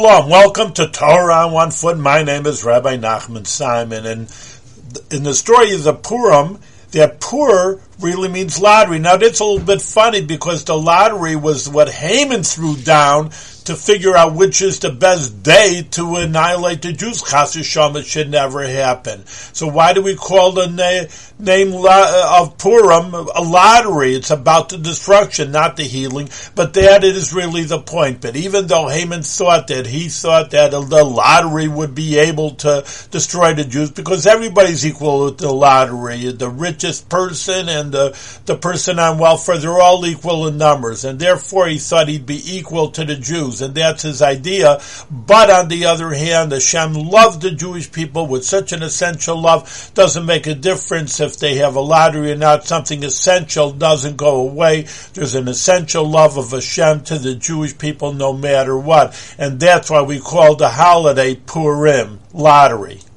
Shalom, welcome to Torah on One Foot. My name is Rabbi Nachman Simon, and in the story of the Purim, that Pur really means lottery. Now that's a little bit funny because the lottery was what Haman threw down to figure out which is the best day to annihilate the Jews. Chas it should never happen. So why do we call the na- name uh, of Purim a lottery? It's about the destruction, not the healing. But that is really the point. But even though Haman thought that, he thought that the lottery would be able to destroy the Jews because everybody's equal with the lottery. The richest person the, uh, the person on welfare, they're all equal in numbers. And therefore he thought he'd be equal to the Jews and that's his idea. But on the other hand, Hashem loved the Jewish people with such an essential love. Doesn't make a difference if they have a lottery or not. Something essential doesn't go away. There's an essential love of Hashem to the Jewish people no matter what. And that's why we call the holiday Purim, lottery.